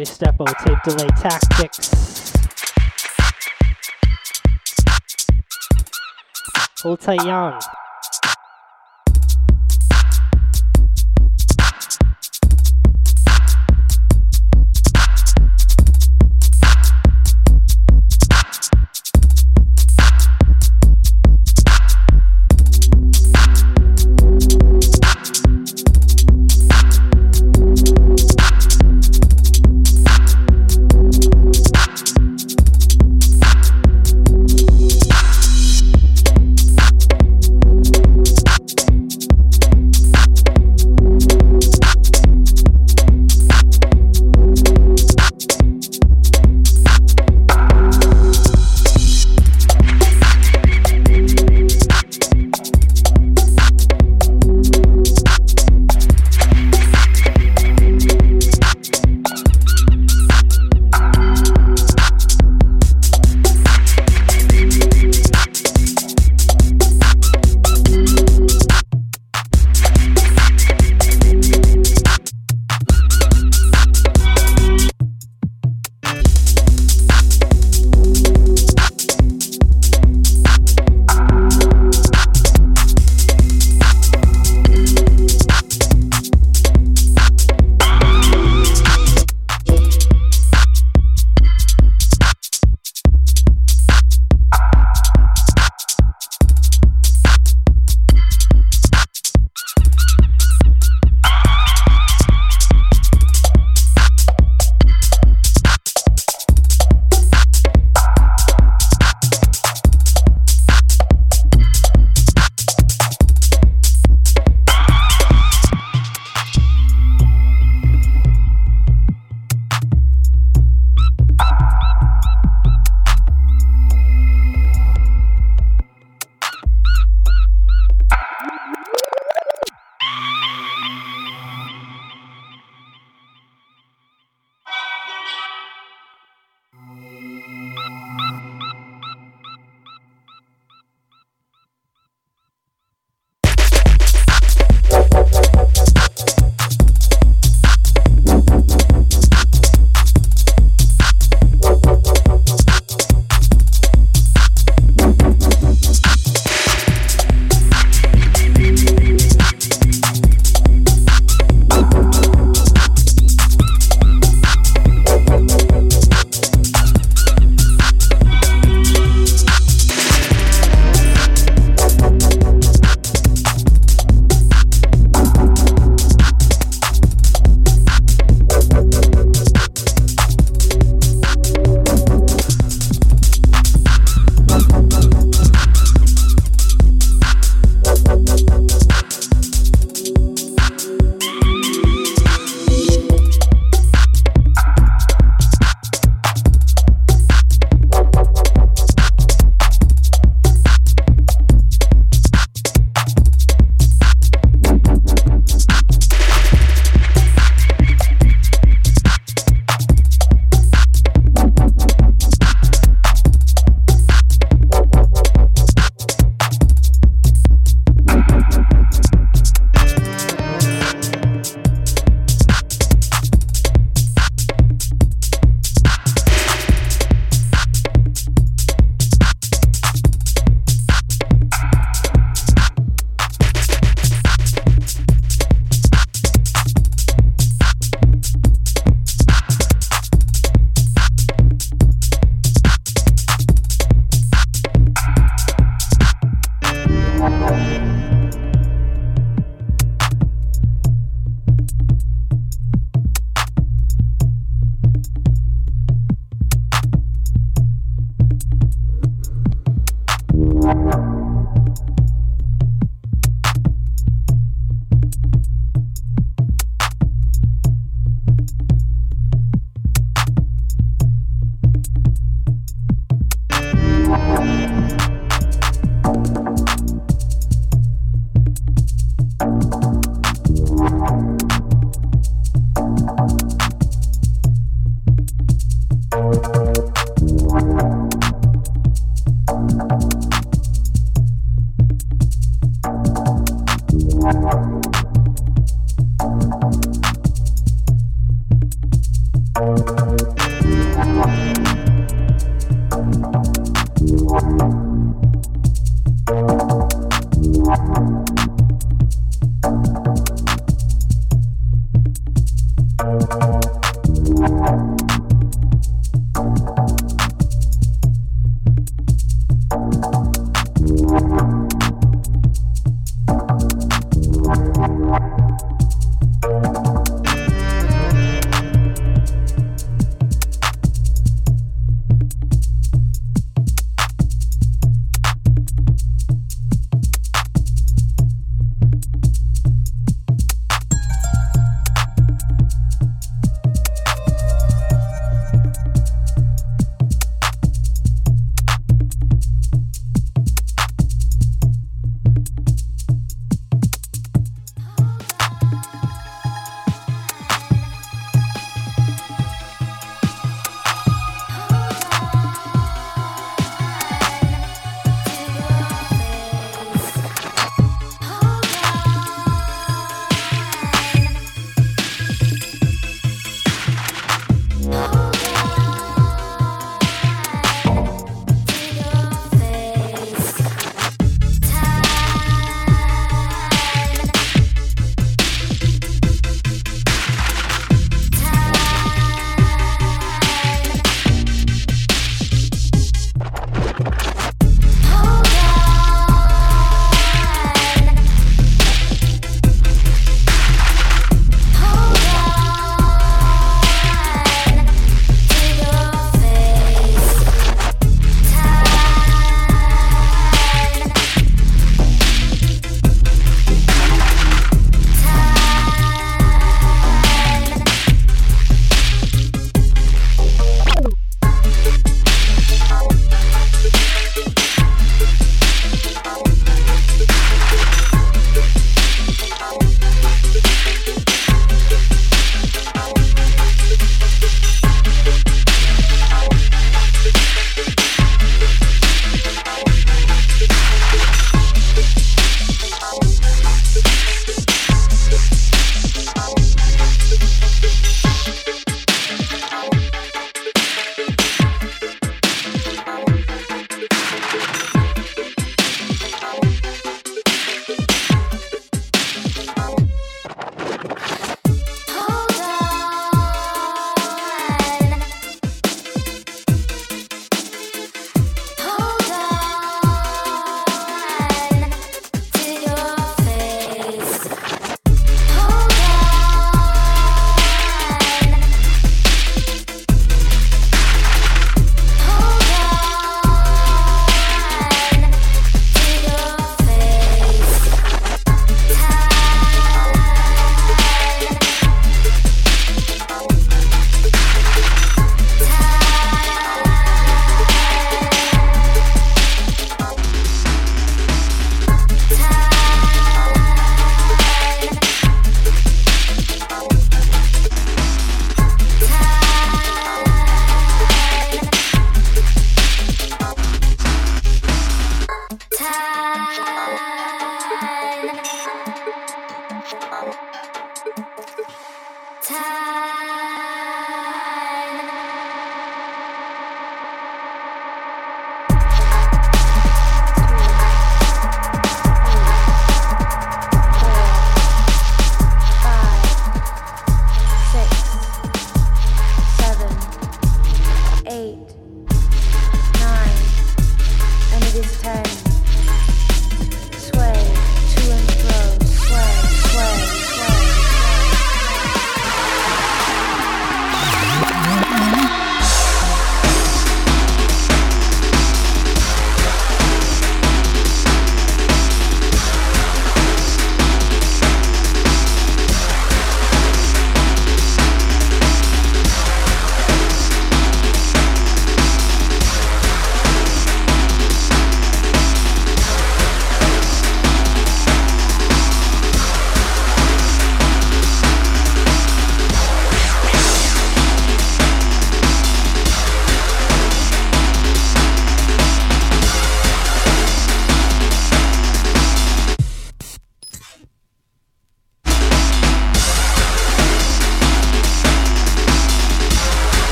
DJ Steppo, tape delay tactics. Hold tight, young.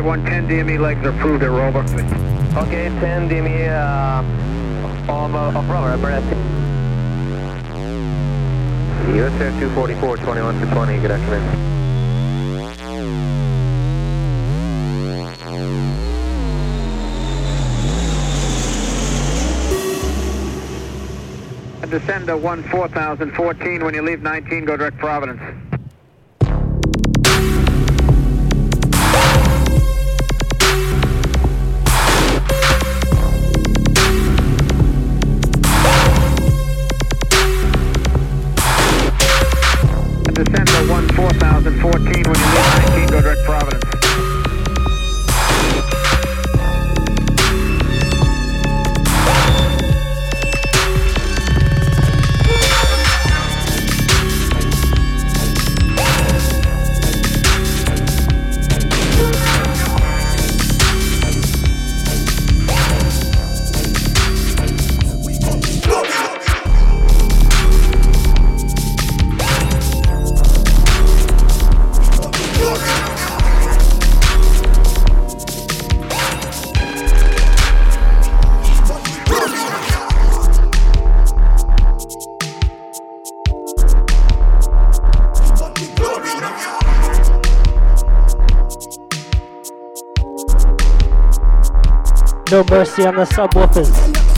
625, 110 DME legs are approved at Rover. Okay, 10 DME uh, on, uh, off Rover, Iberian. US Air 244, 21 to 20, good afternoon. Descend to 1 4014. When you leave 19, go direct Providence. No mercy on the subwoofers.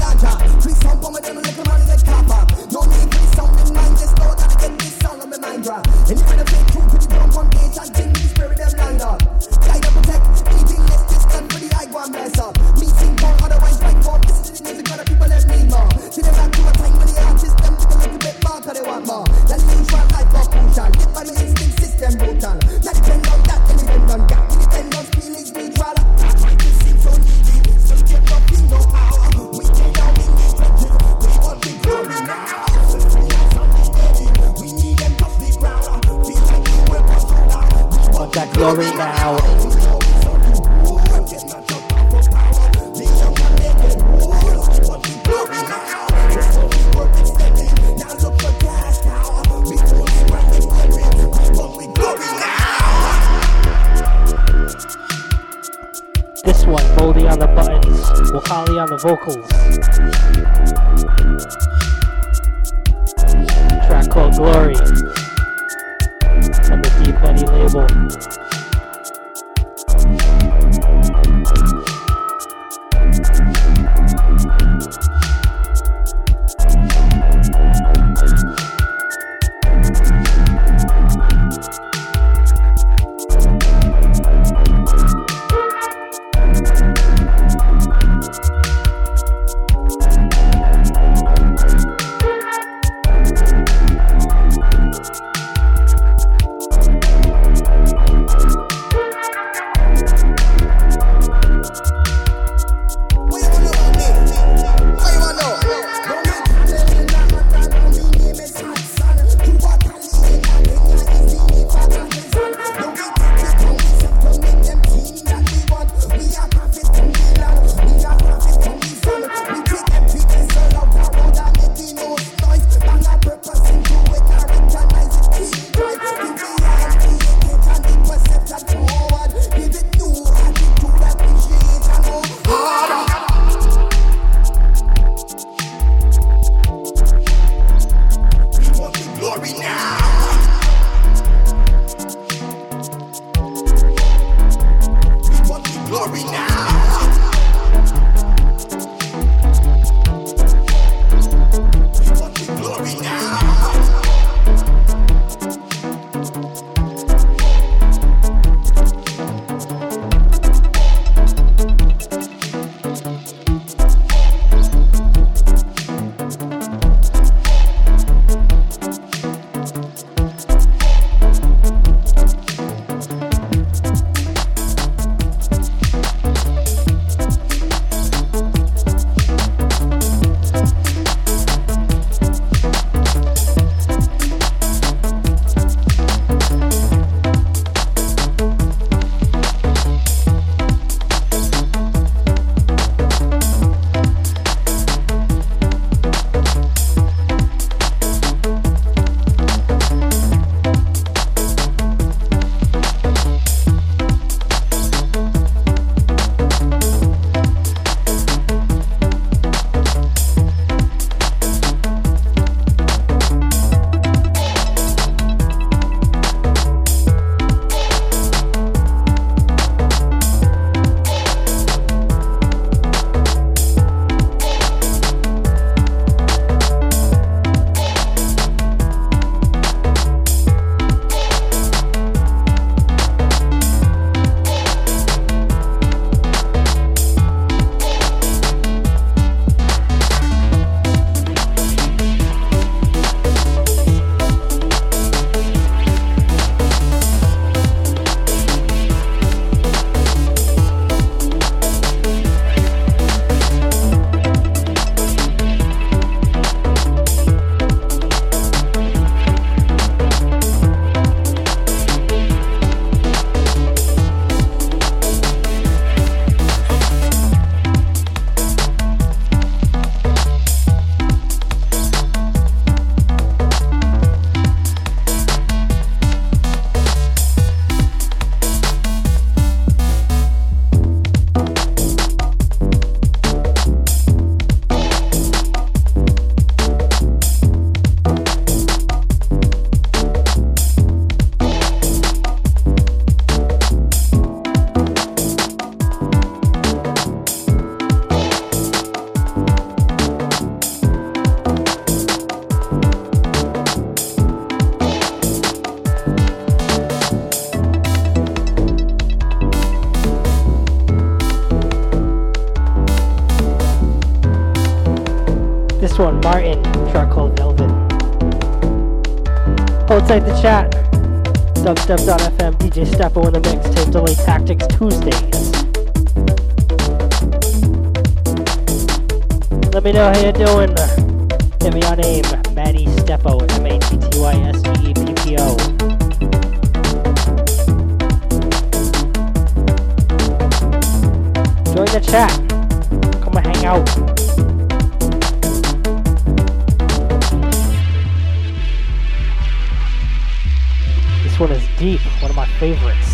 Tight the chat. Dubstep.fm, DJ Steppo in the mix, tape delay tactics Tuesdays. Let me know how you're doing. Give me your name, Matty Steppo, M-A-T-T-Y-S-T-E-P-P-O. Join the chat. Come and hang out. Favorites.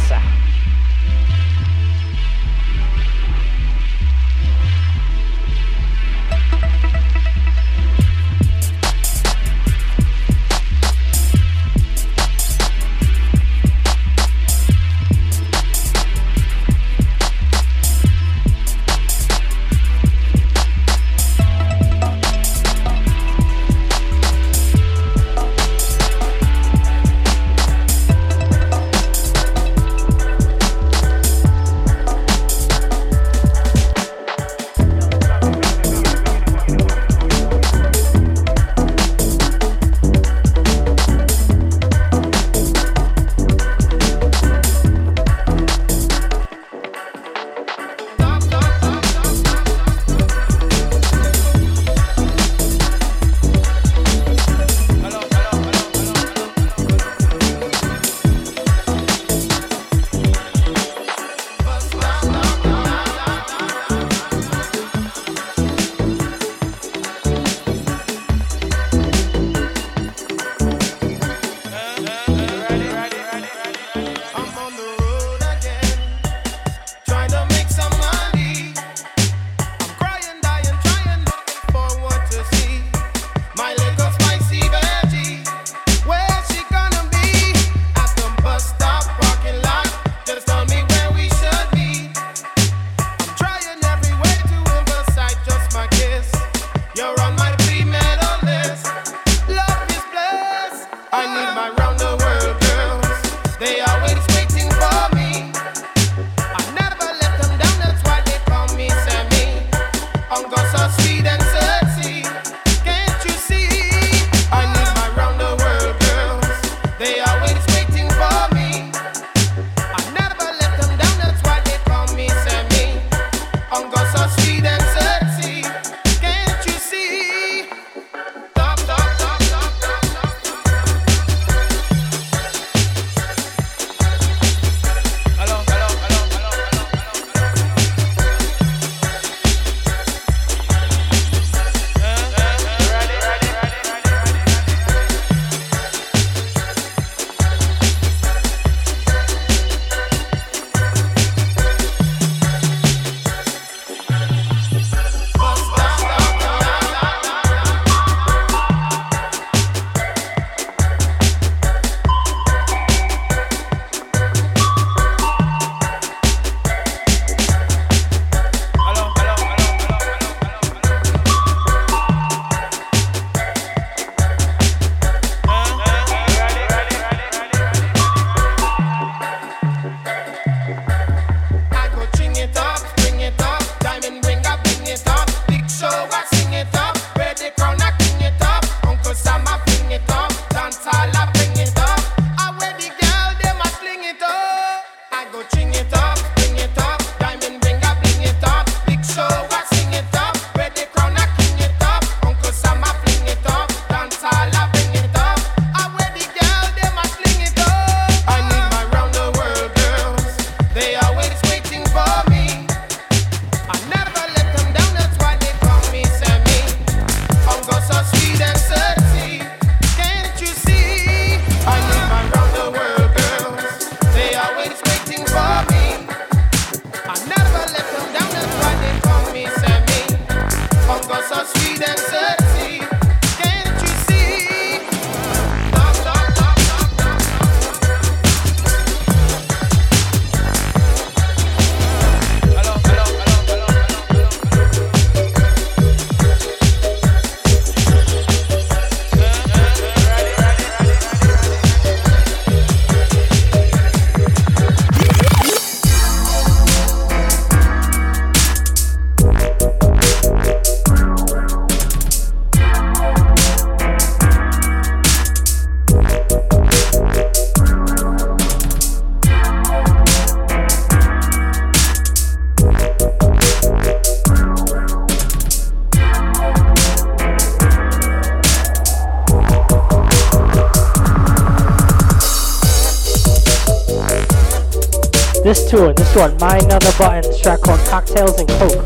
This tune, this one, My Another Buttons, track called Cocktails and Coke.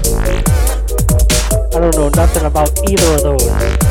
I don't know nothing about either of those.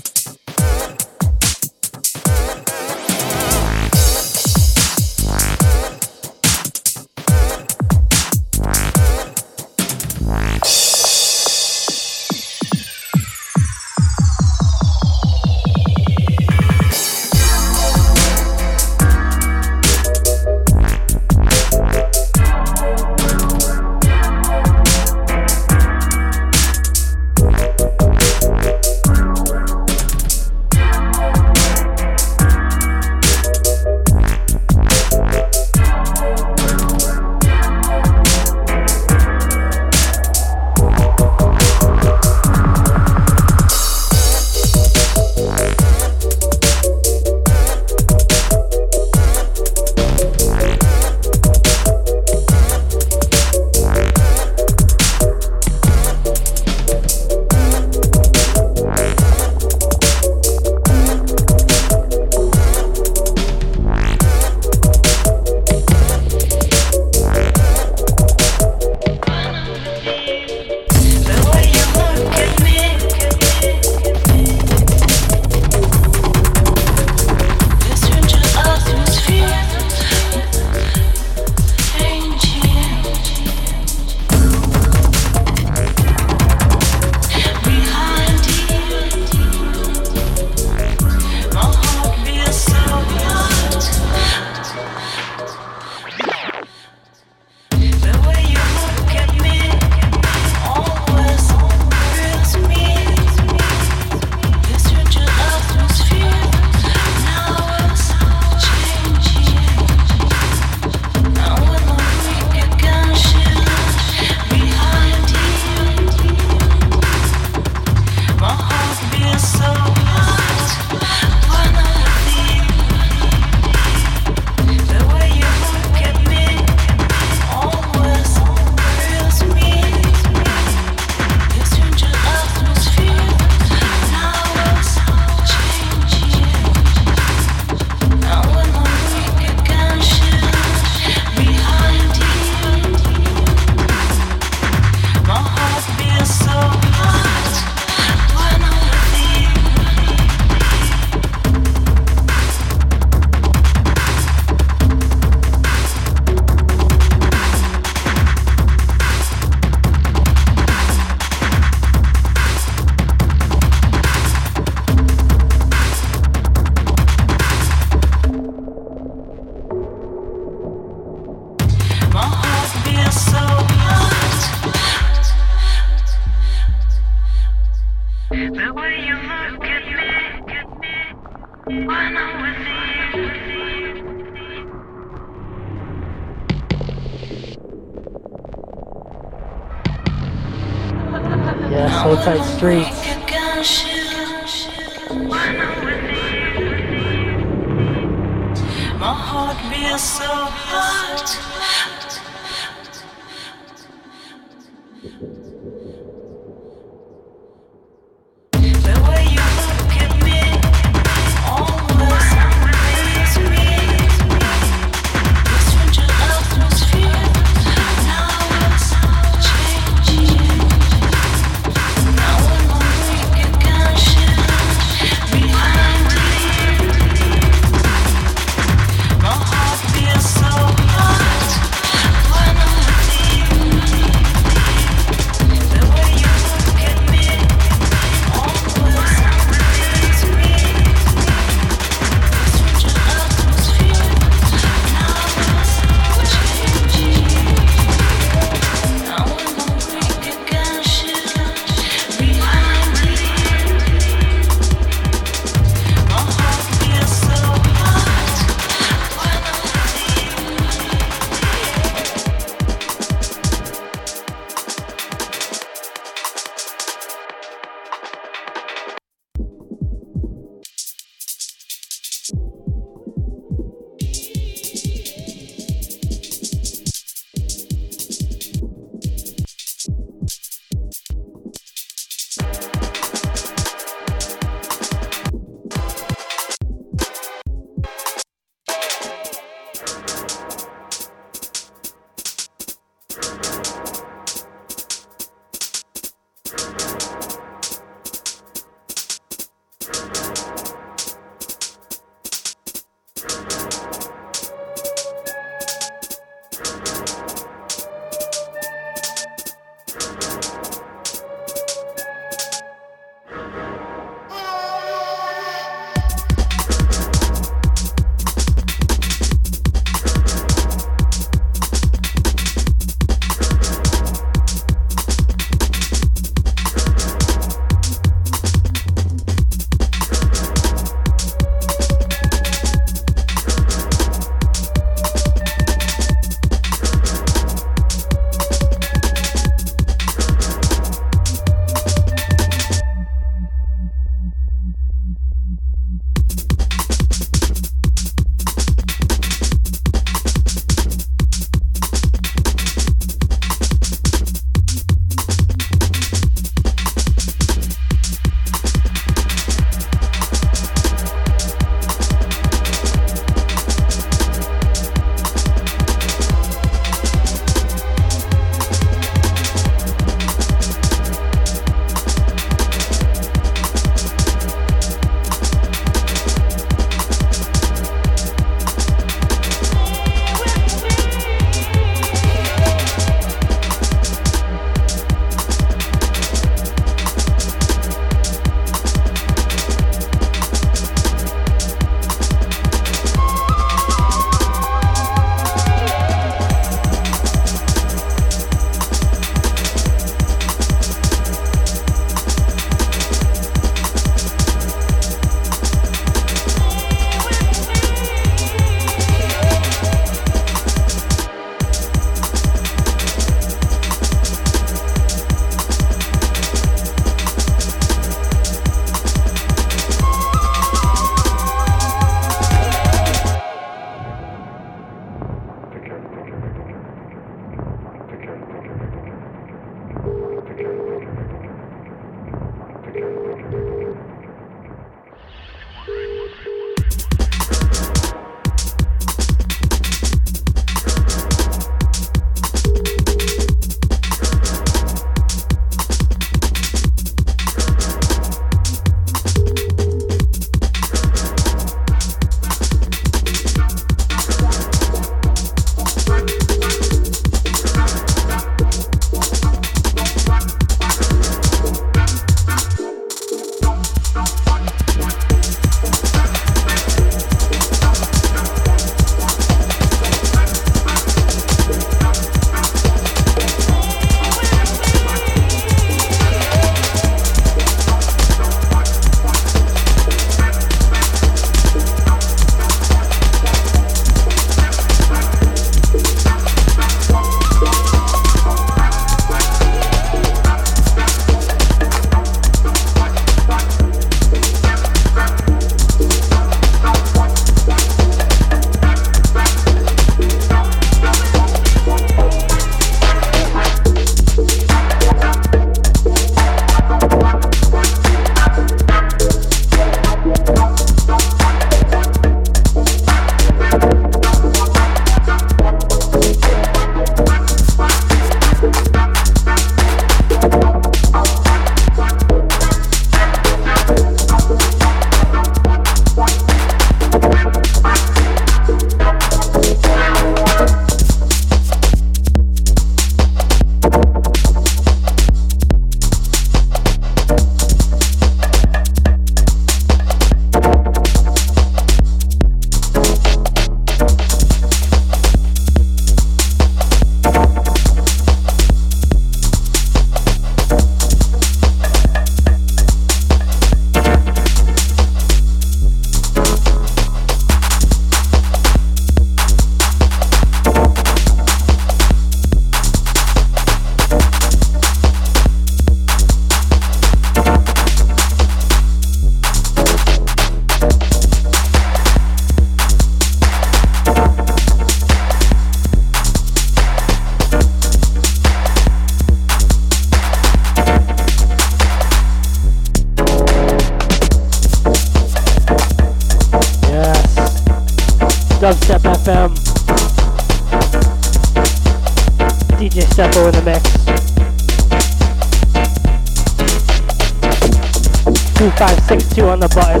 On the button,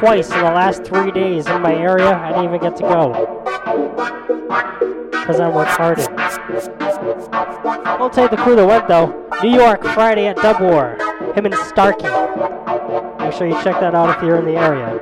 twice in the last three days in my area. I didn't even get to go because I'm retarded. I'll tell you the crew that went though. New York Friday at Dub War. Him and Starkey. Make sure you check that out if you're in the area.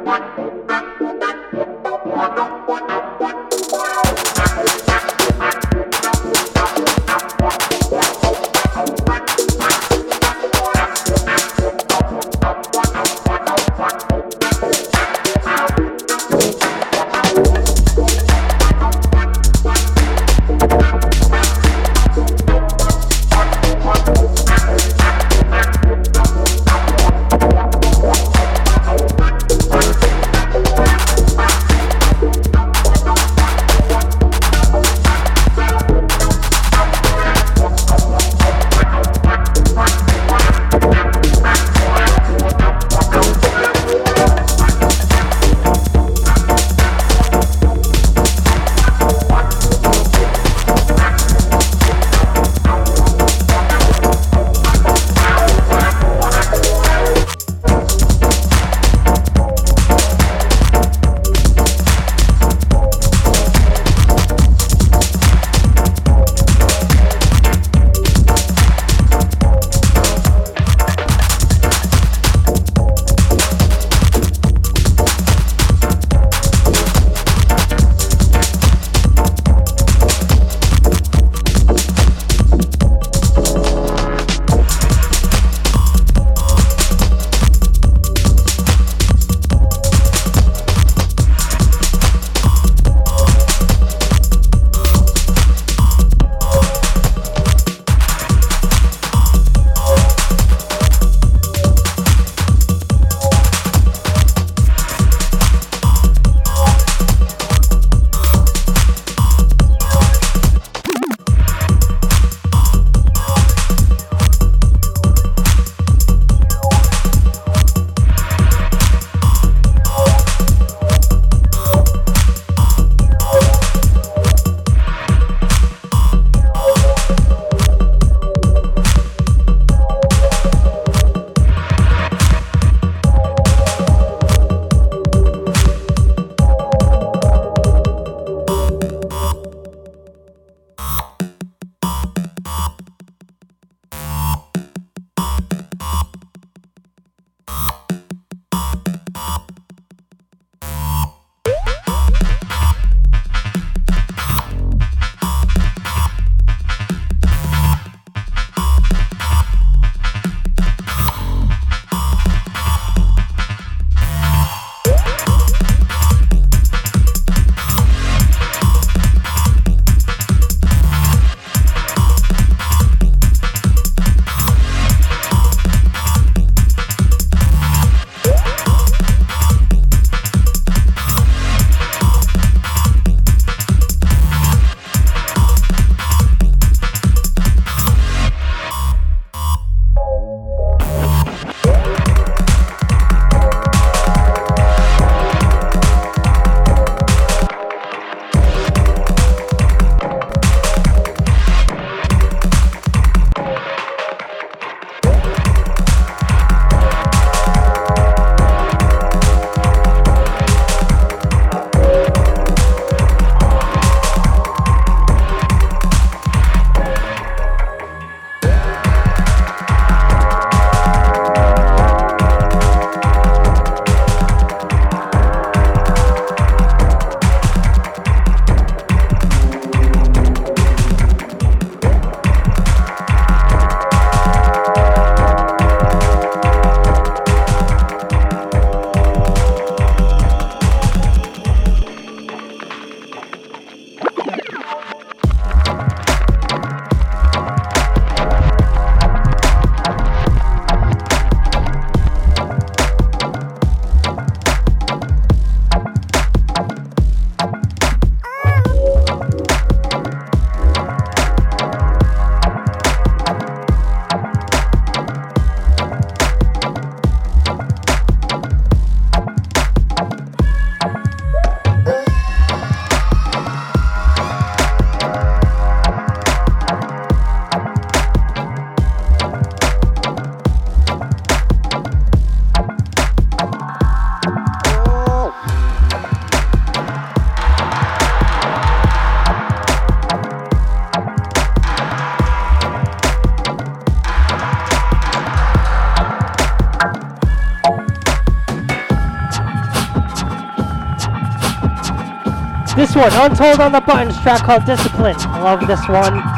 One, Untold on the Buttons track called Discipline. I love this one.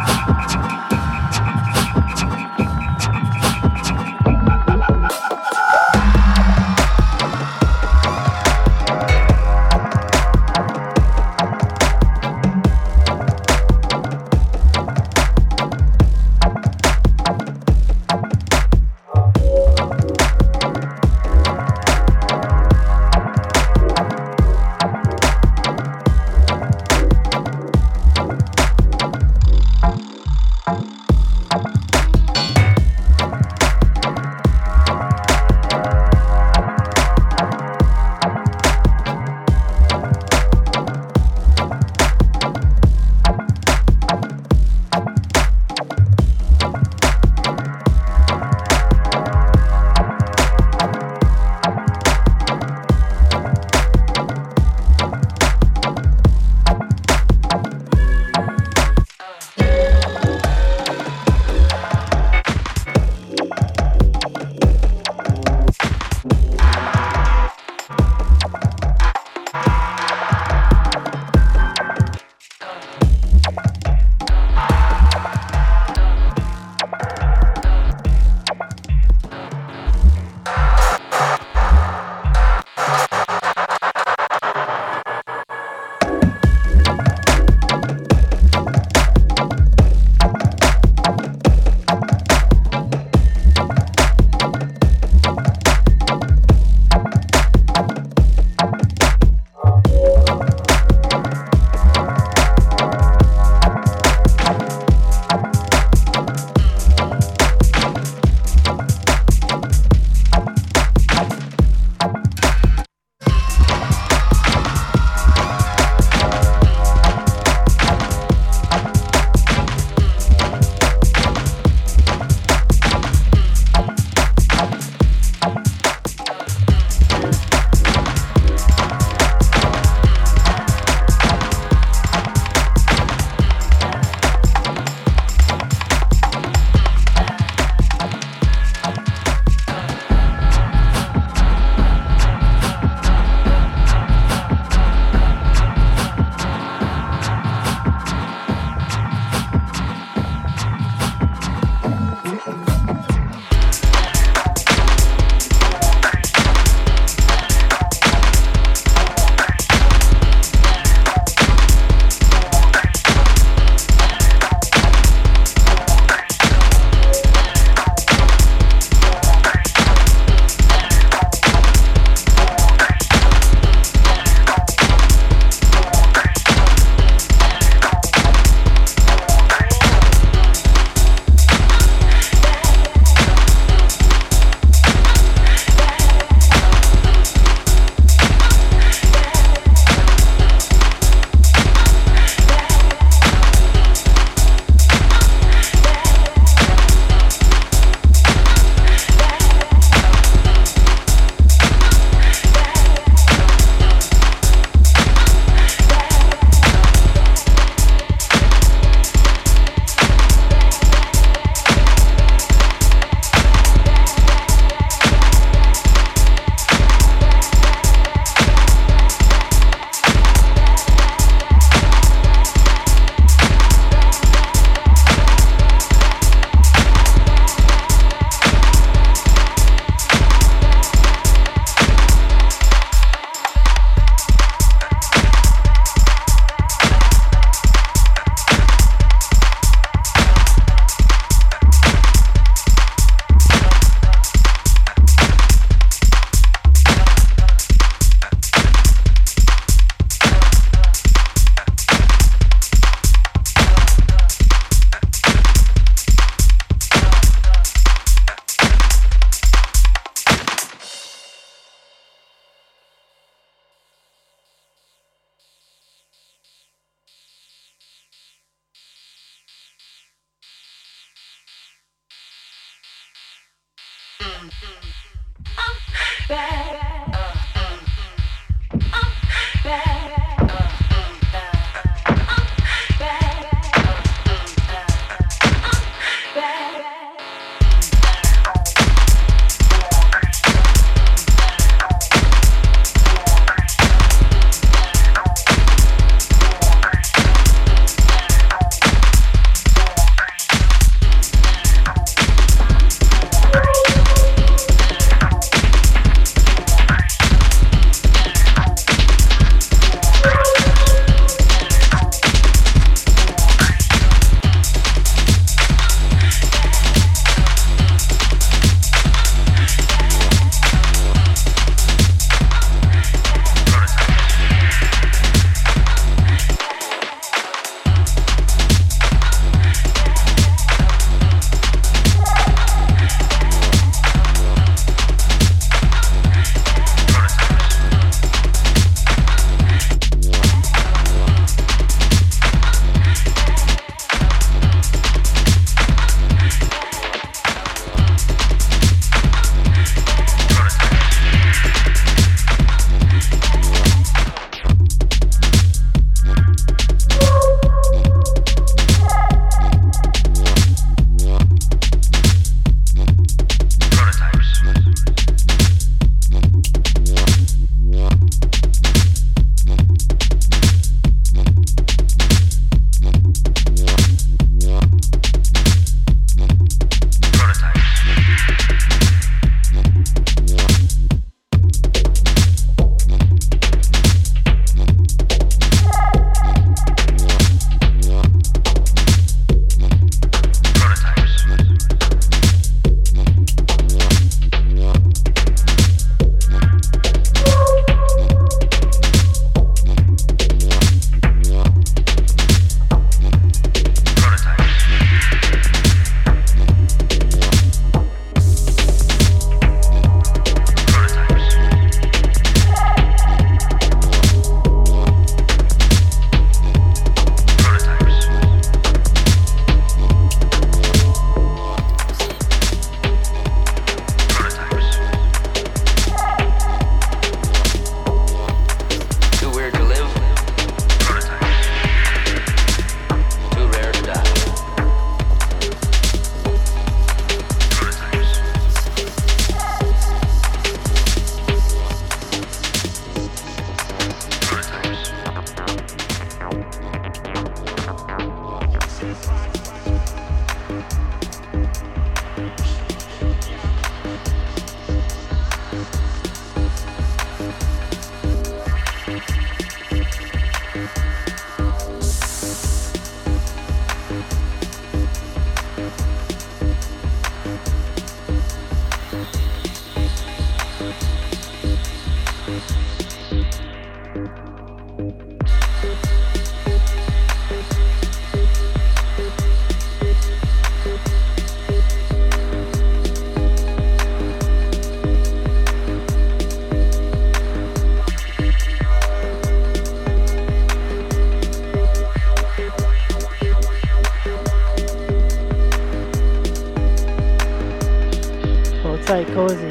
cozy.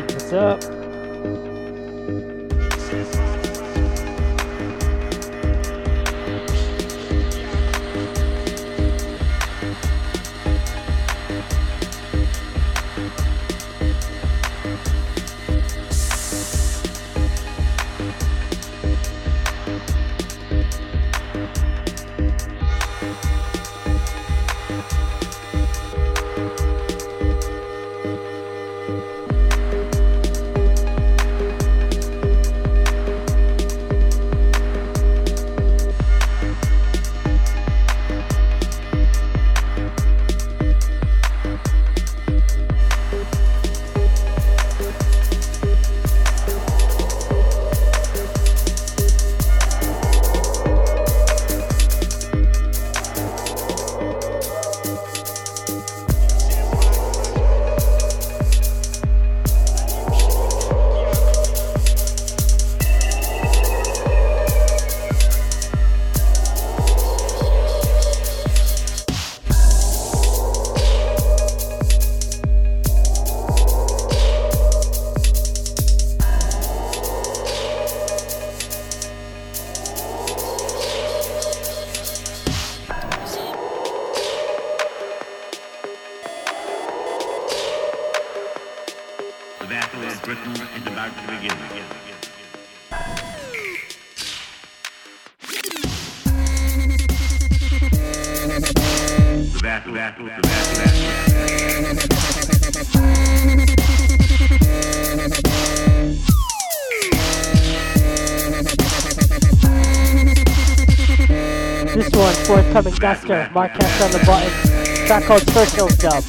Duster, Marquez on the button. Track called Circle Dub.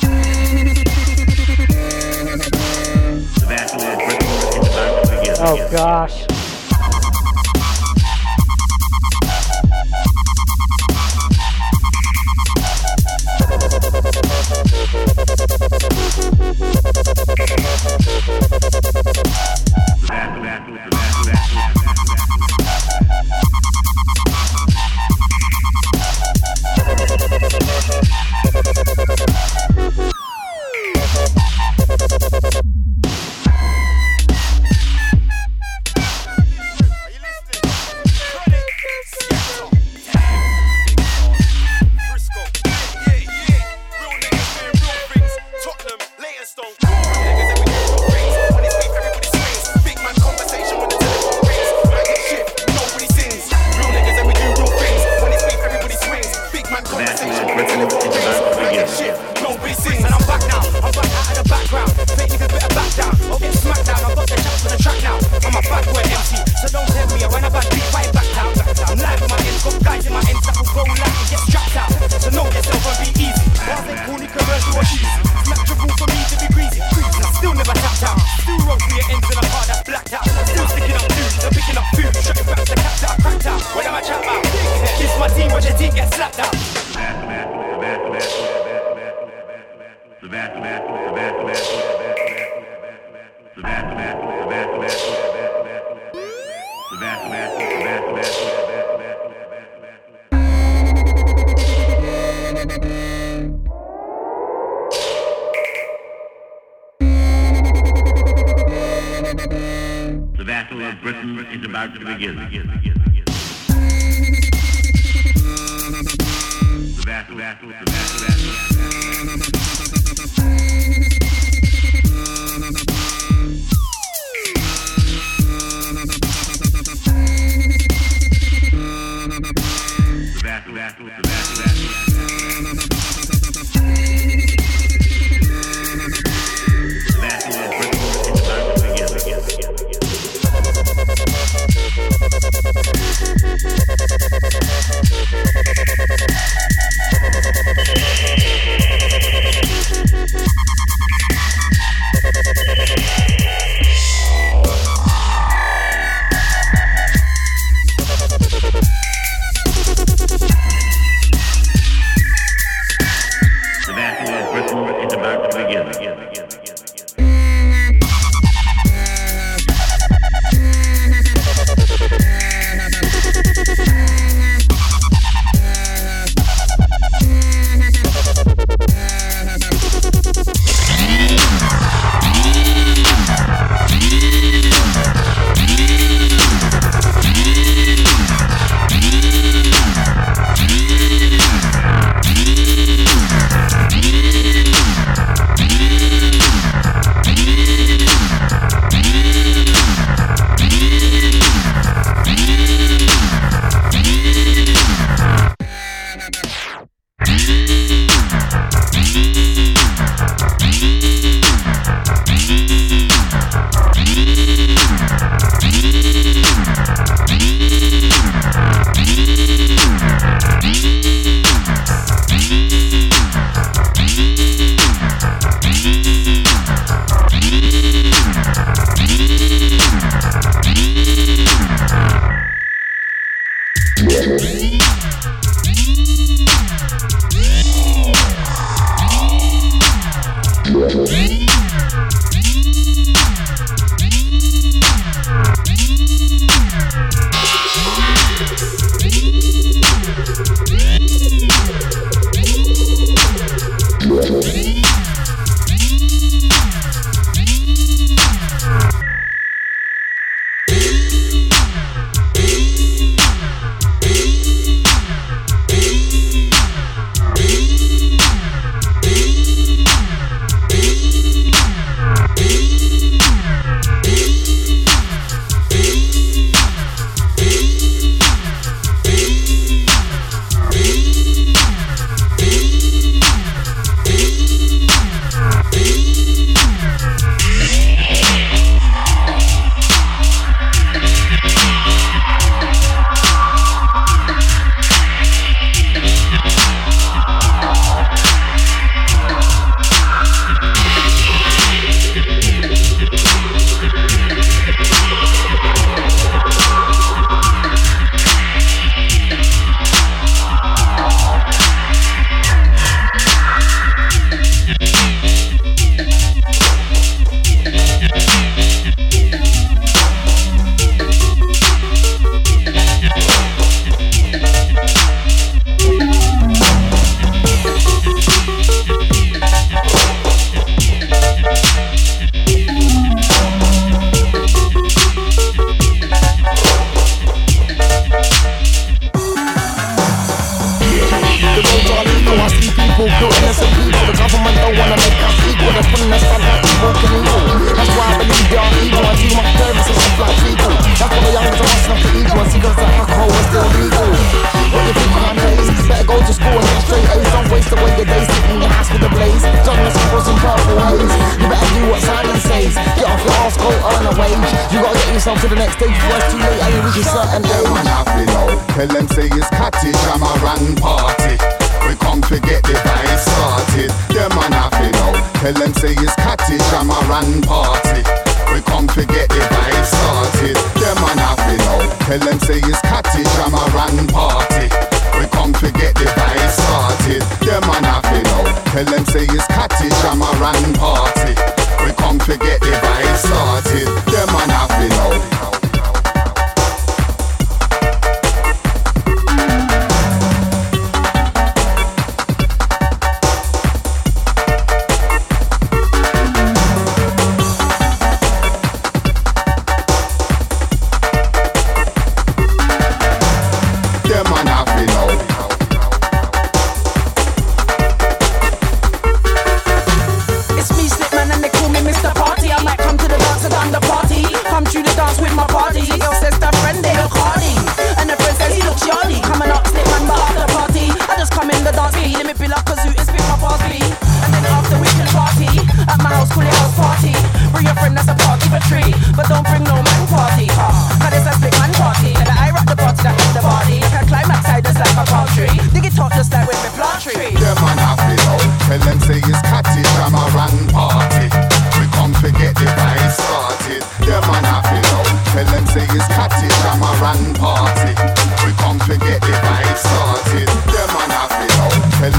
Oh gosh.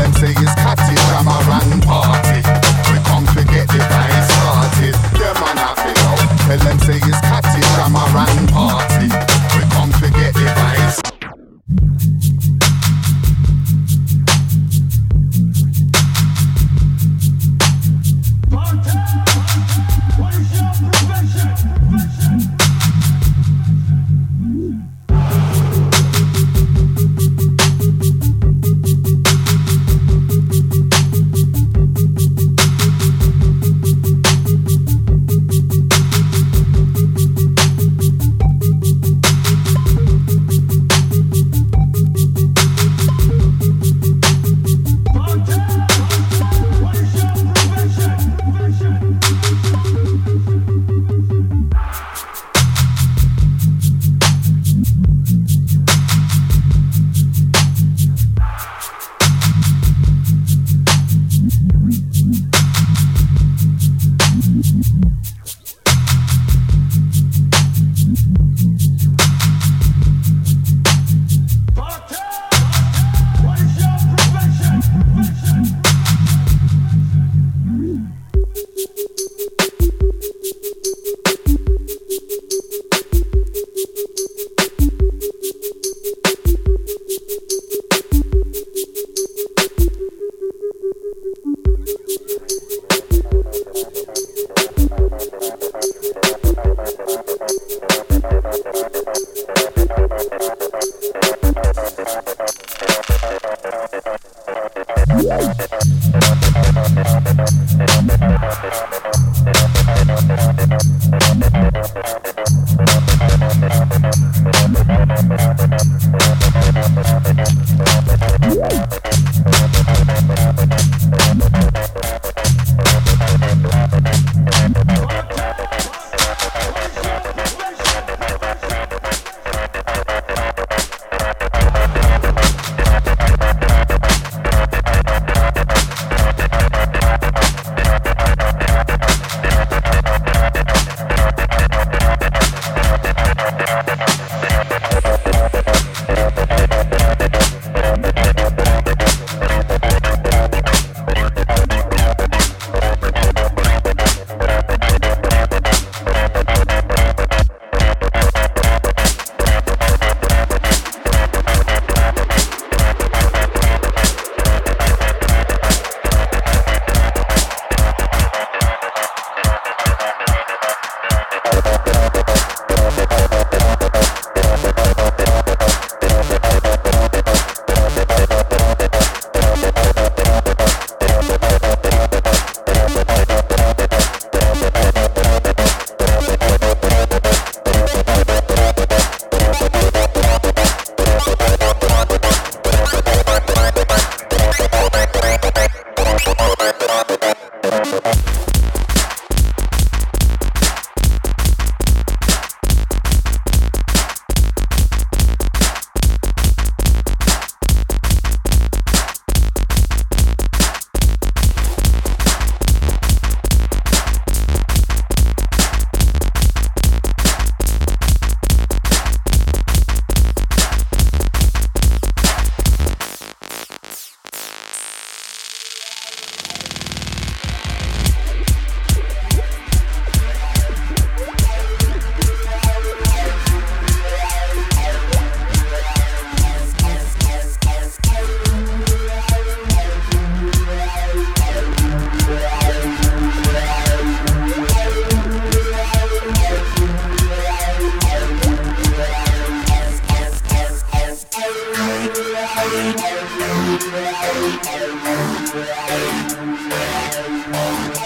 Them say it's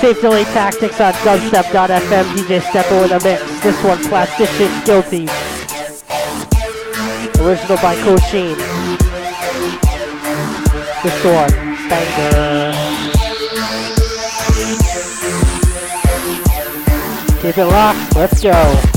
Tape Delay Tactics on dubstep.fm. DJ Steppo in the mix. This one, Plastician Guilty. Original by Koshin. This one, Banger. Keep it locked. Let's go.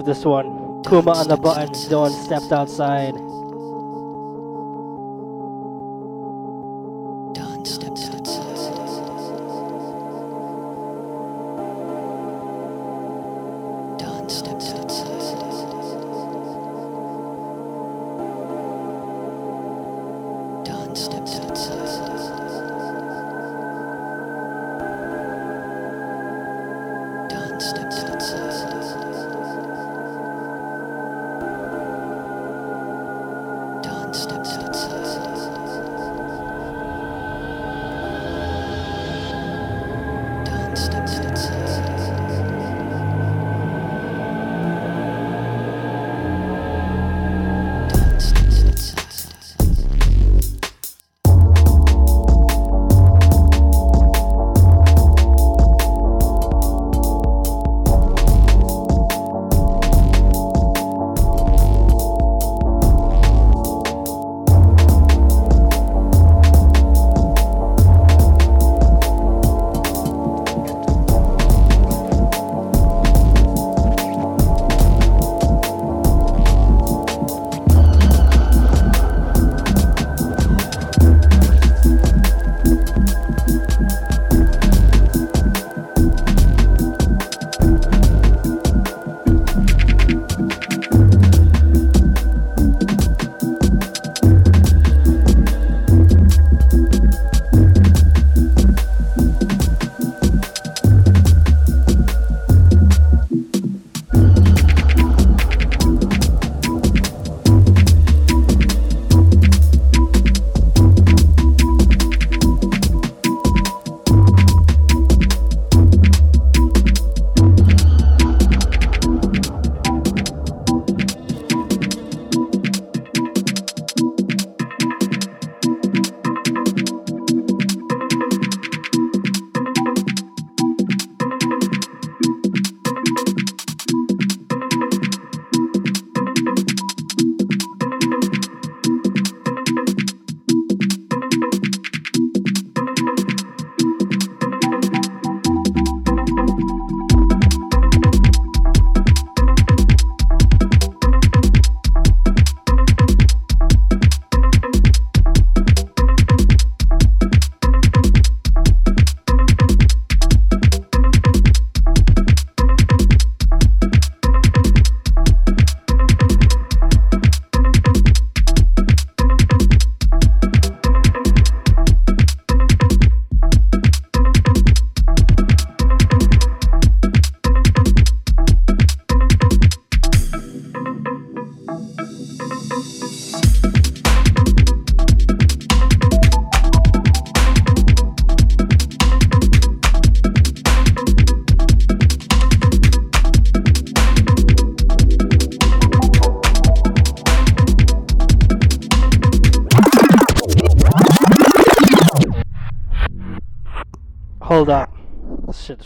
Love this one. Kuma on the button. Dylan stepped outside. Dawn steps outside.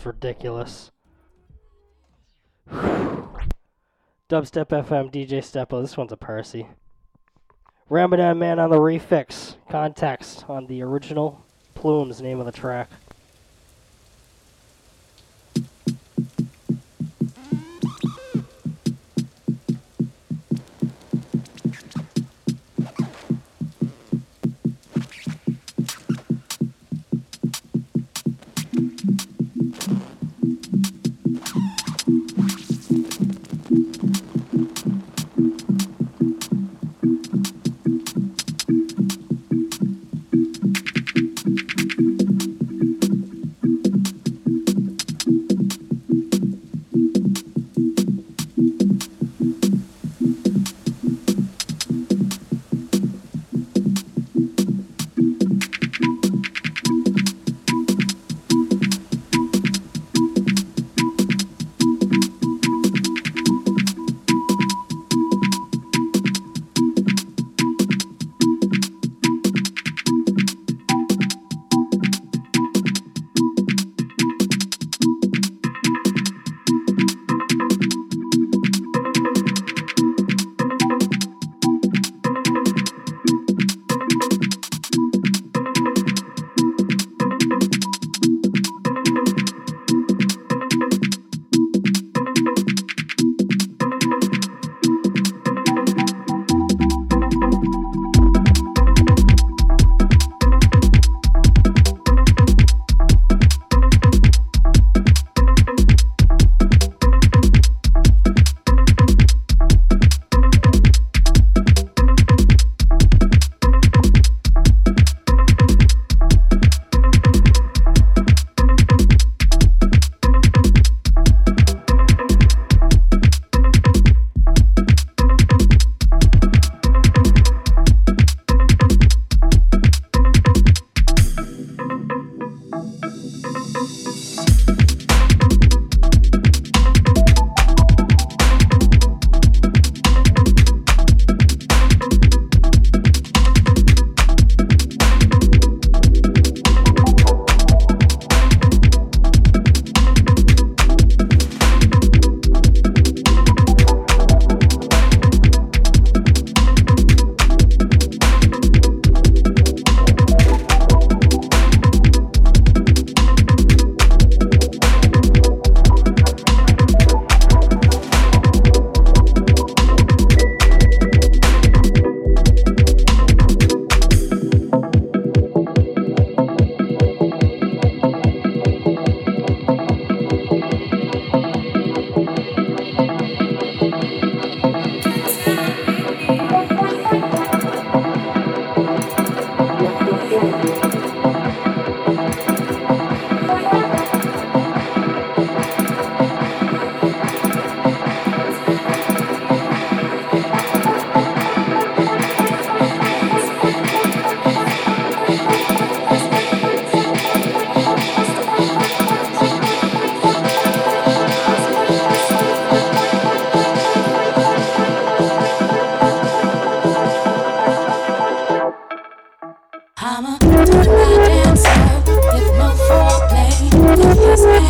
Ridiculous. Dubstep FM, DJ Steppo. This one's a Percy. Ramadanman on the refix. Context on the original Plumes, name of the track. Yes.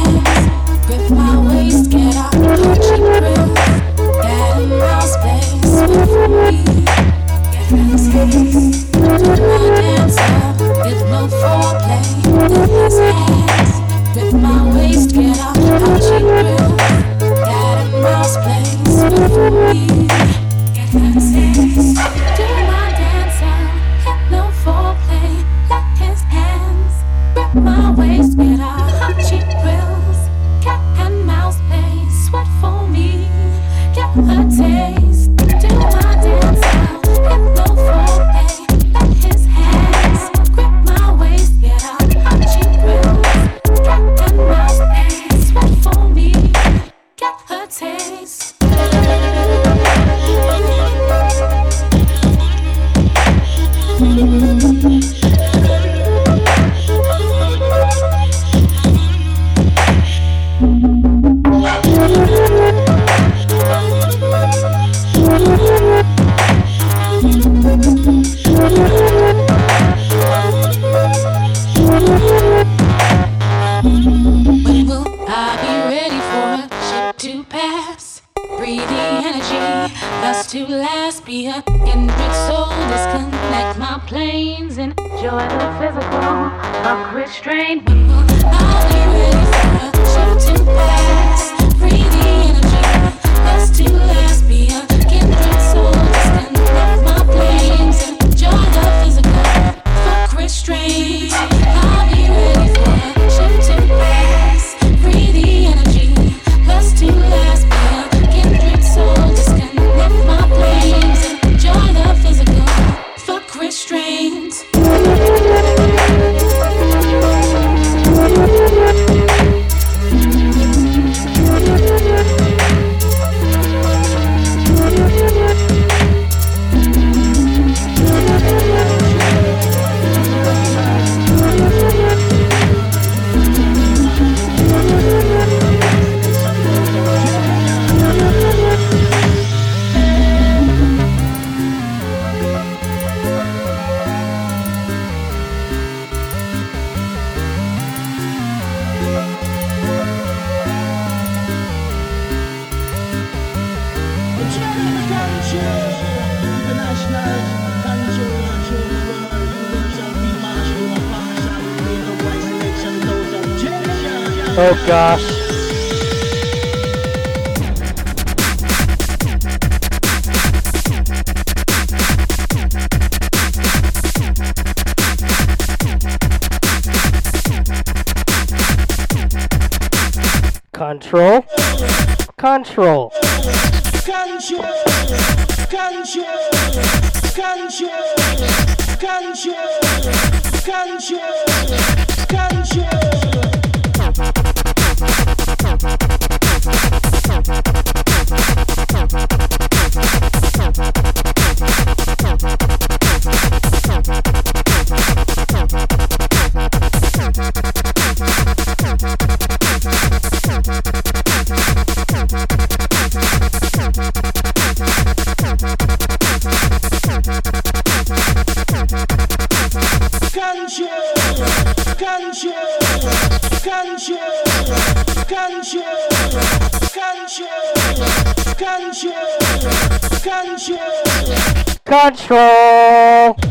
Control.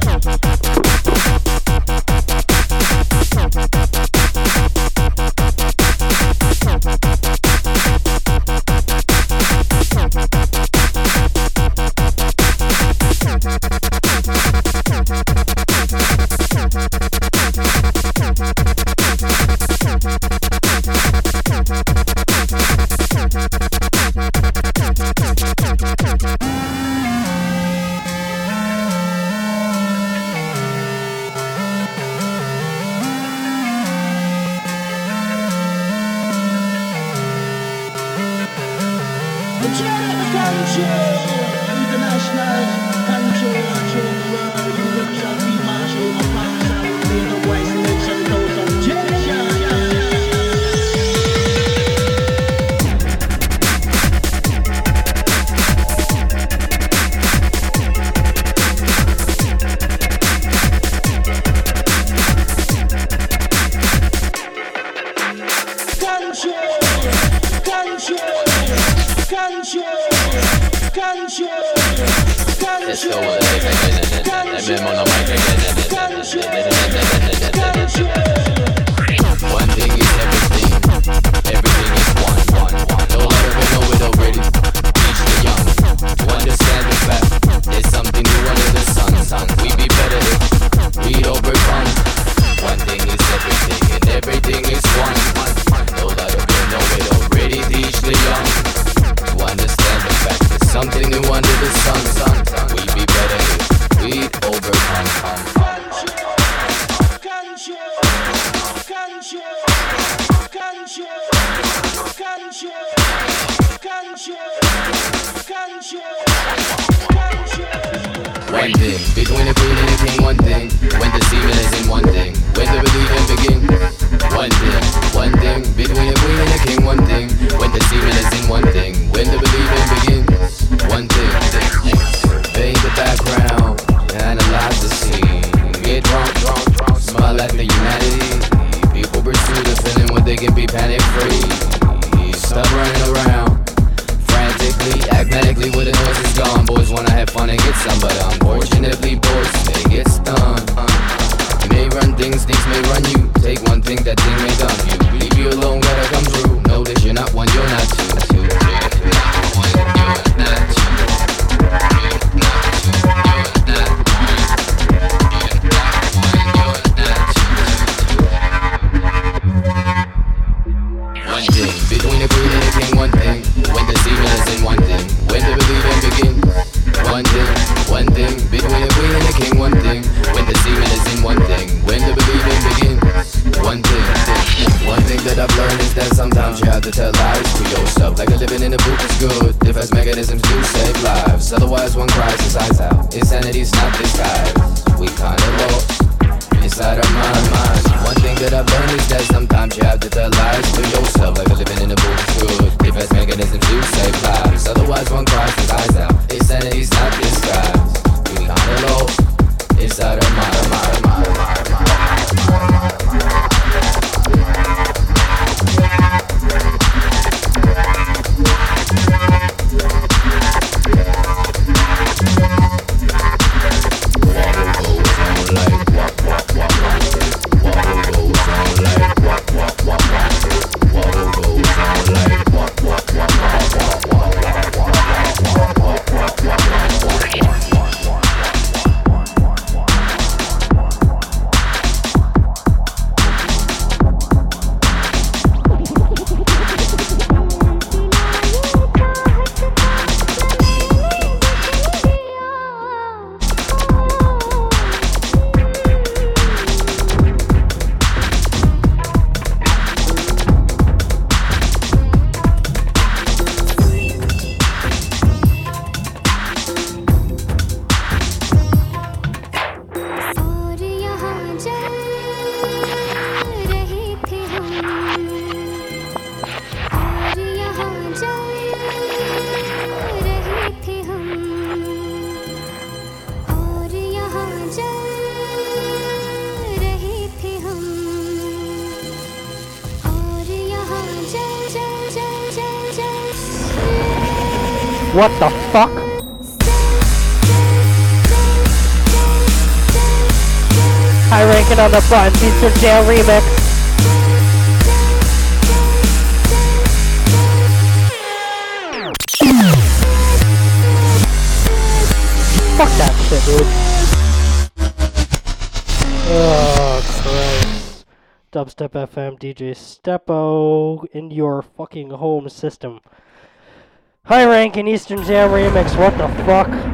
good if as mechanisms do save lives. Otherwise, one cries his eyes out. Insanity's not disguised. We kinda lost inside of my mind. One thing that I've learned is that sometimes you have to tell lies to yourself, like living in a book should. If as mechanisms do save lives. Otherwise, one cries his eyes out. Insanity's not disguised. What the fuck? I rank it on the front, Future Jail remix. fuck that shit, dude. Oh, Christ. Dubstep FM DJ Steppo in your fucking home system. High rank in Eastern Jam Remix, what the fuck?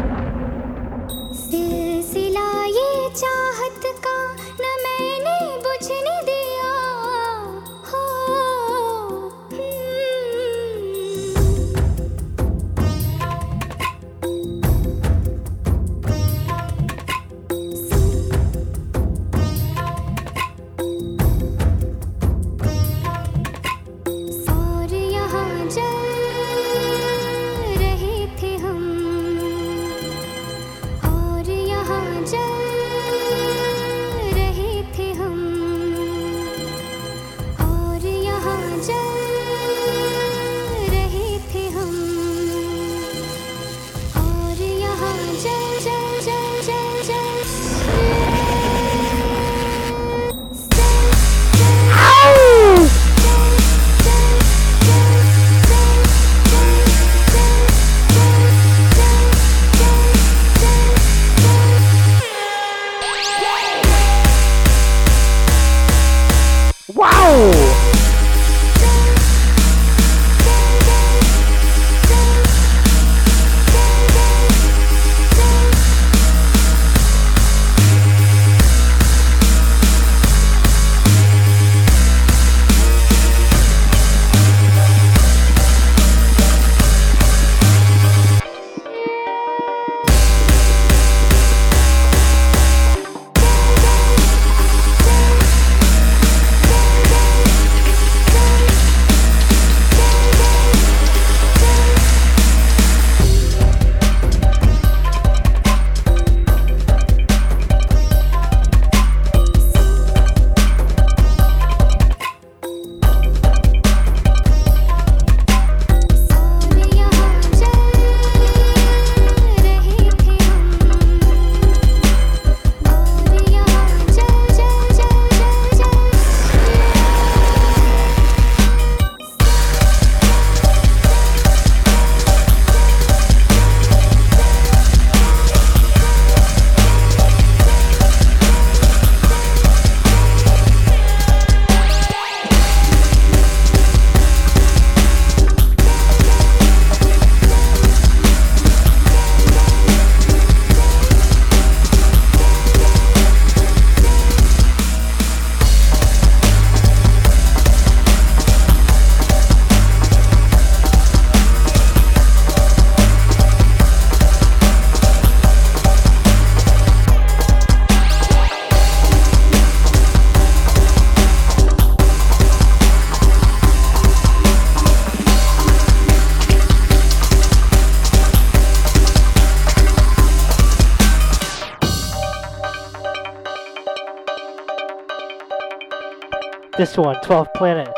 one, 12th Planet,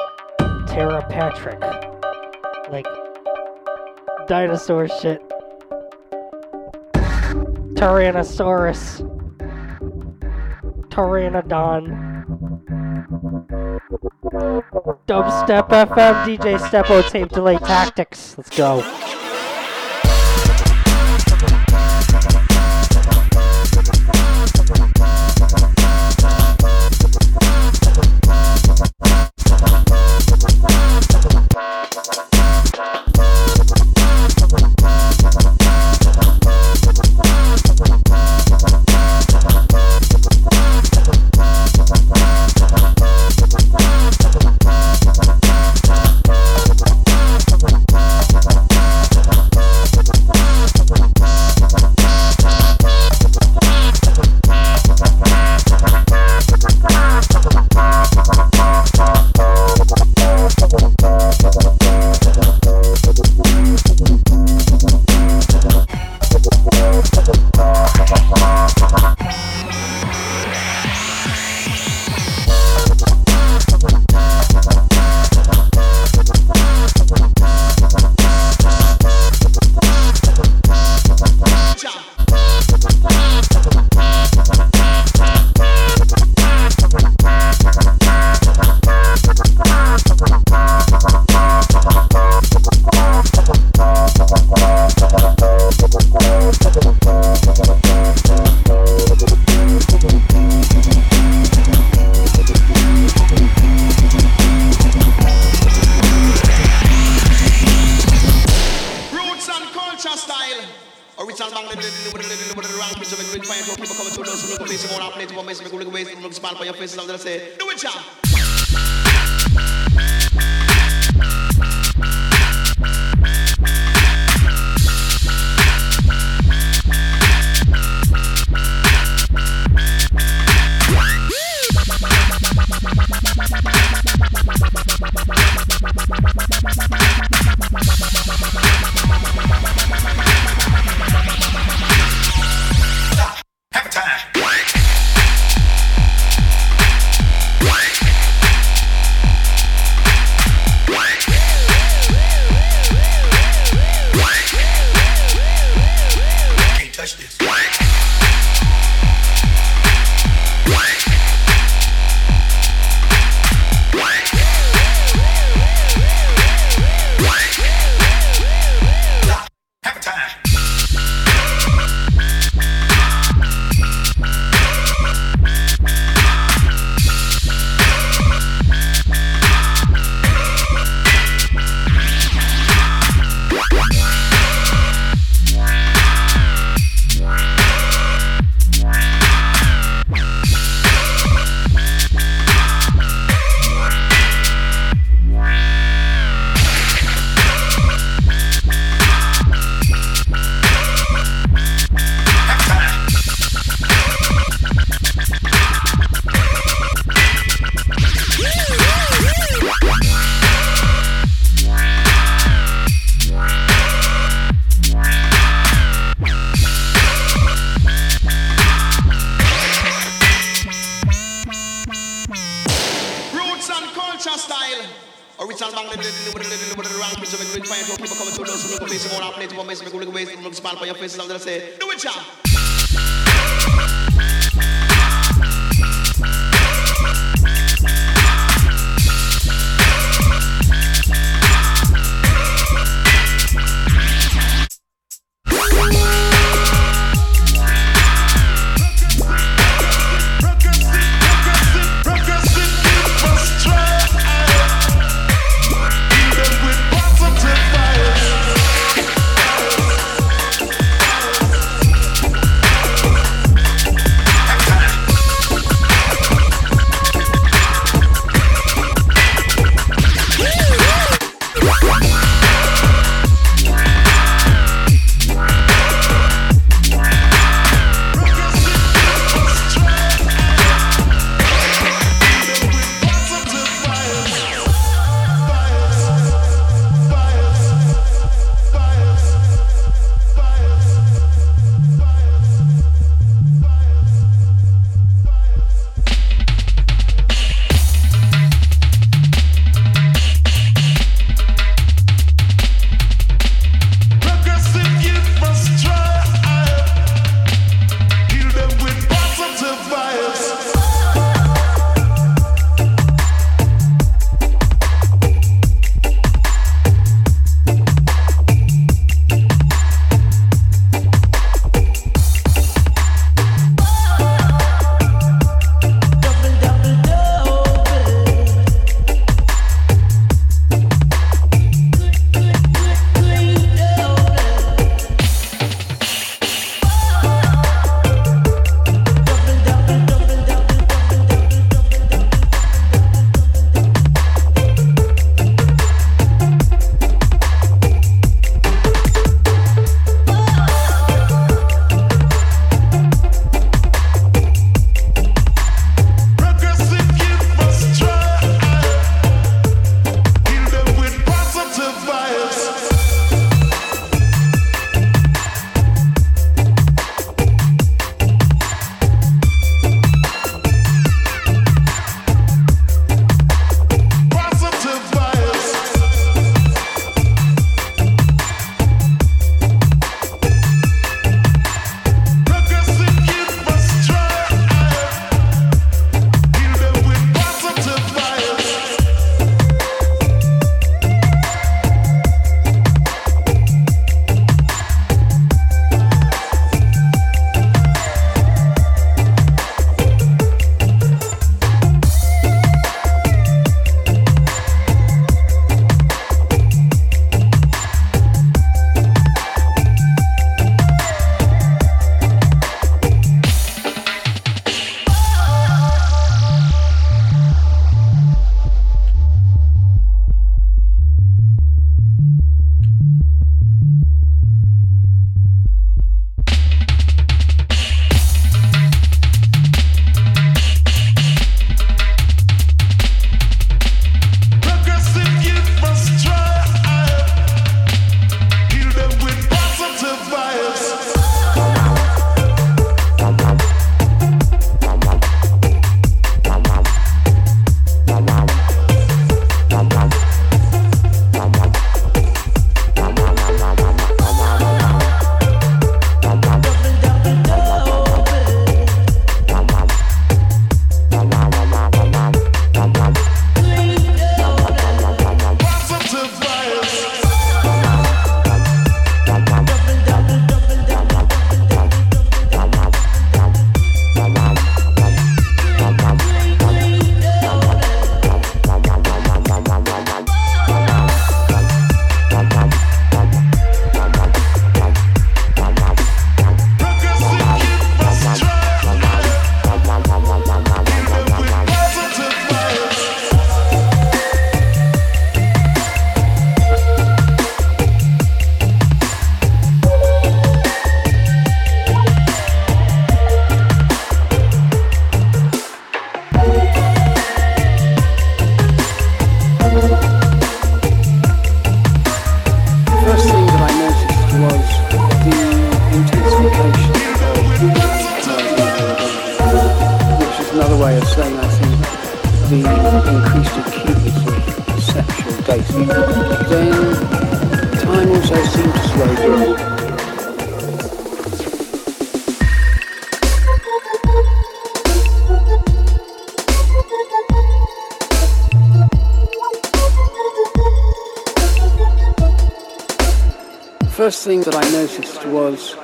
Tara Patrick. Like, dinosaur shit. Tyrannosaurus. Tyrannodon. Dubstep FM DJ Steppo Tape Delay Tactics. Let's go. way of saying I think the increased acuity of sexual dating, then time also seemed to slow down. first thing that I noticed was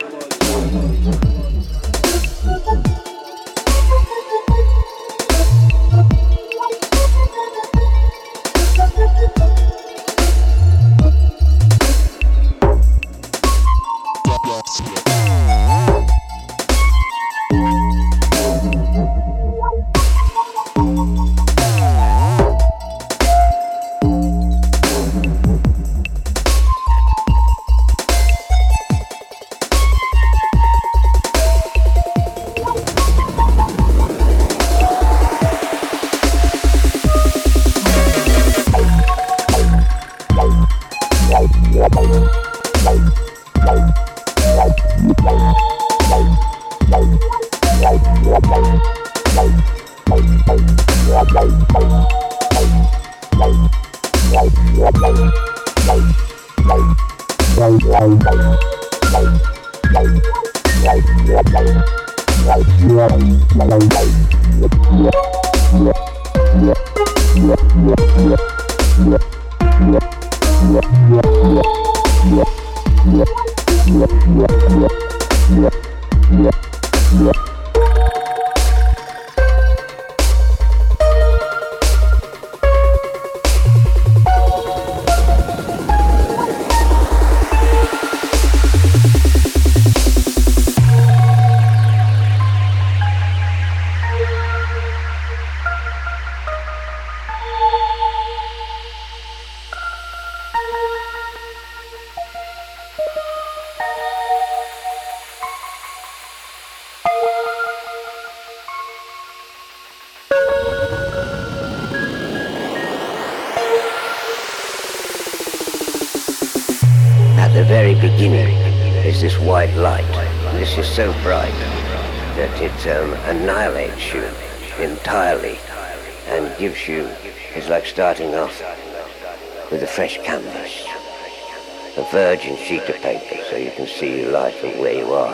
sheet of paper, so you can see life and where you are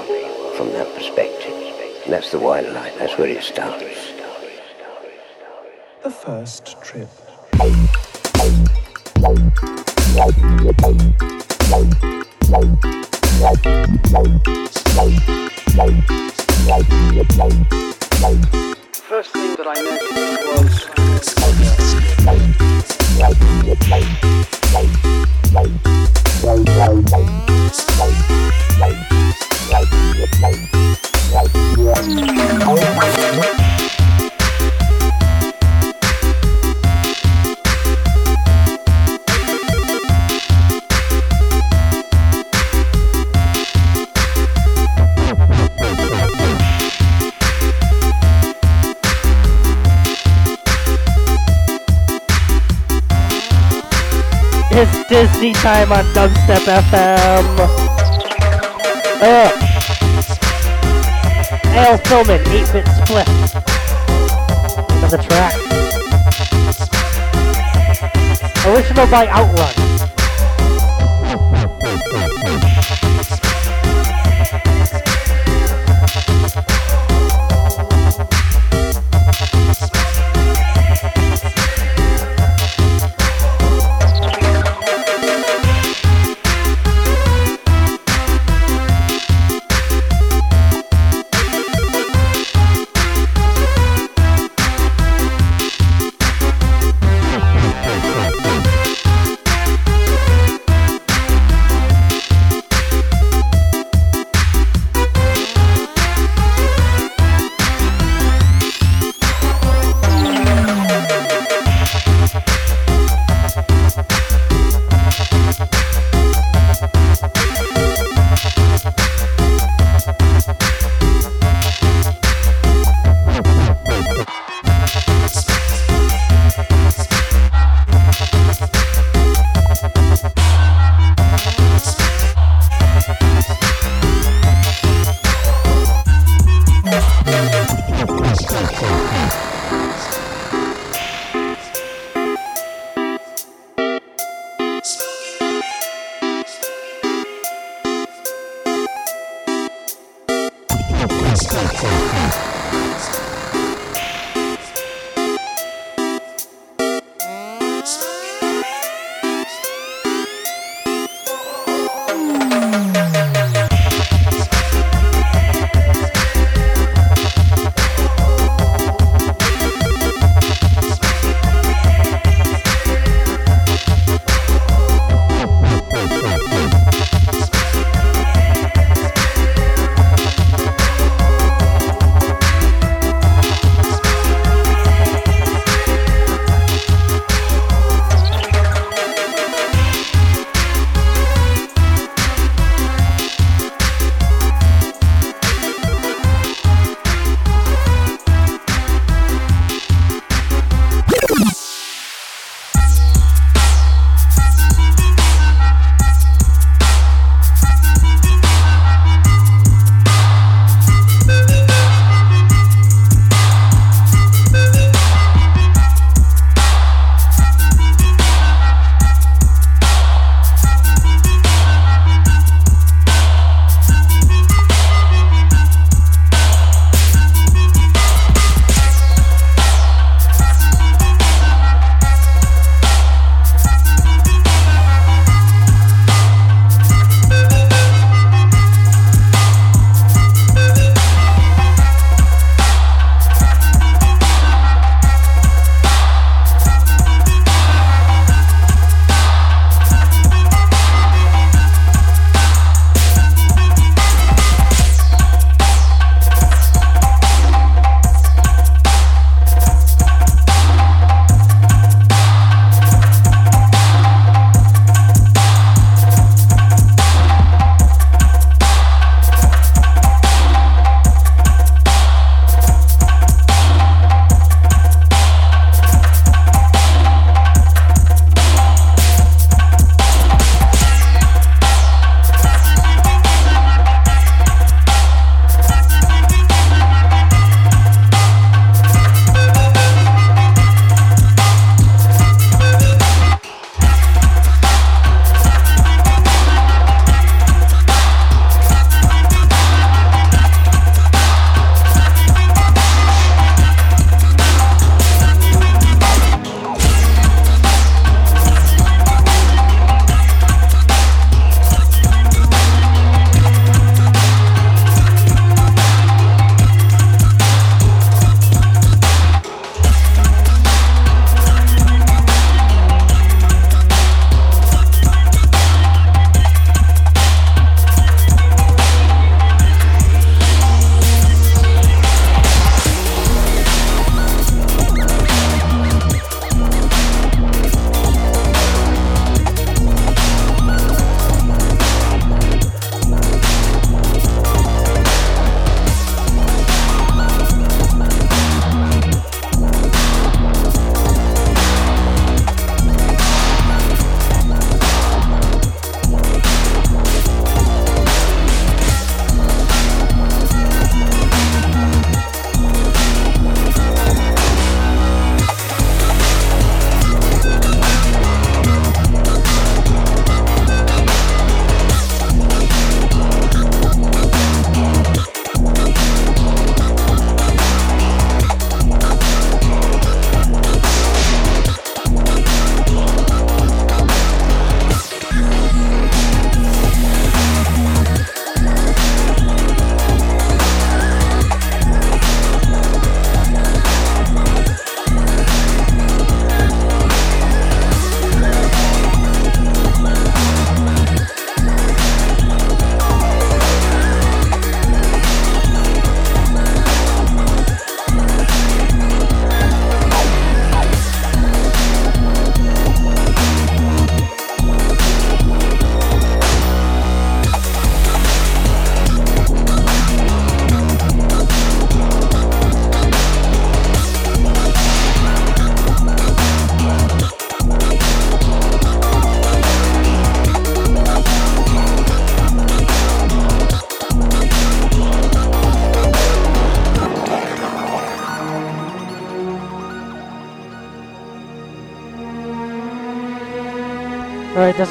from that perspective. And that's the white light, that's where it starts. The first trip. First It's Disney time on Dubstep FM. Ugh. Al Filman, 8-bit split. The track. Original by Outrun.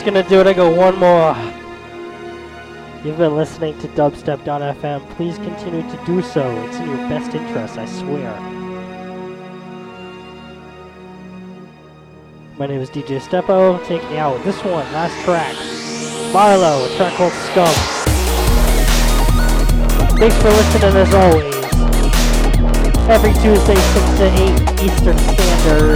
Gonna do it. I go one more. You've been listening to dubstep.fm. Please continue to do so. It's in your best interest, I swear. My name is DJ Steppo. Take me out. with This one, last track. Marlowe, a track called Scum. Thanks for listening as always. Every Tuesday, 6 to 8 Eastern Standard.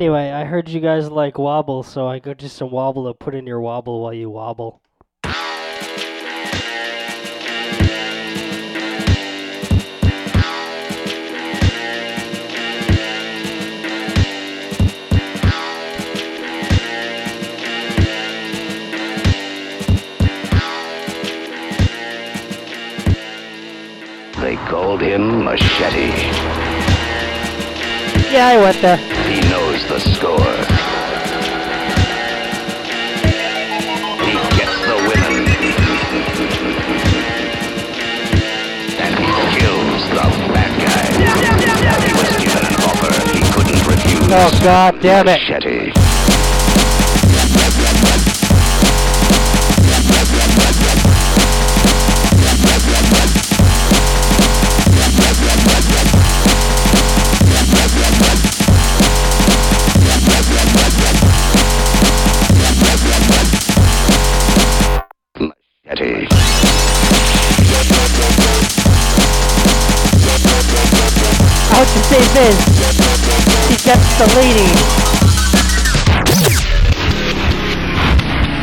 Anyway, I heard you guys like wobble, so I got you some wobble to put in your wobble while you wobble. They called him Machete. Yeah, I went there. He knows the score. He gets the women. And he kills the bad guy. He was given an offer he couldn't refuse. Oh god damn it. Machete. Machete. He gets the lady.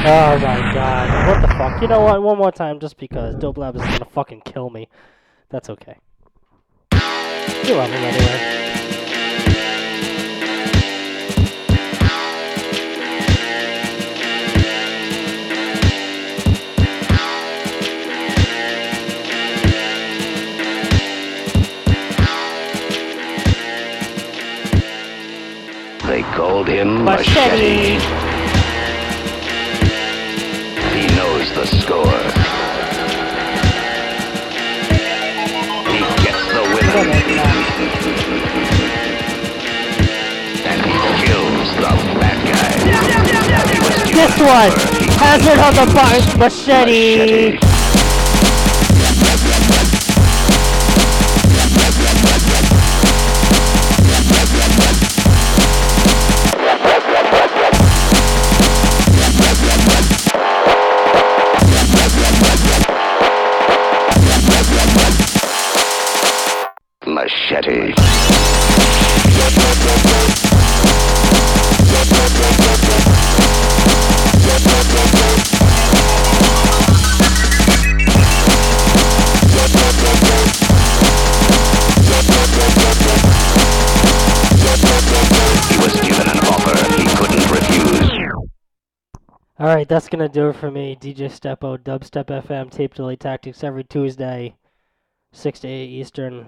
Oh my god. What the fuck? You know what? One more time just because Dope Lab is gonna fucking kill me. That's okay. You love him anyway. Called him Machete. Machete. He knows the score. He gets the women. And he kills the bad guy. This one! Hazard on the button, machete! Machete. He was given an offer he couldn't refuse. Alright, that's gonna do it for me. DJ Steppo, Dubstep FM, Tape Delay Tactics every Tuesday, 6 to 8 Eastern.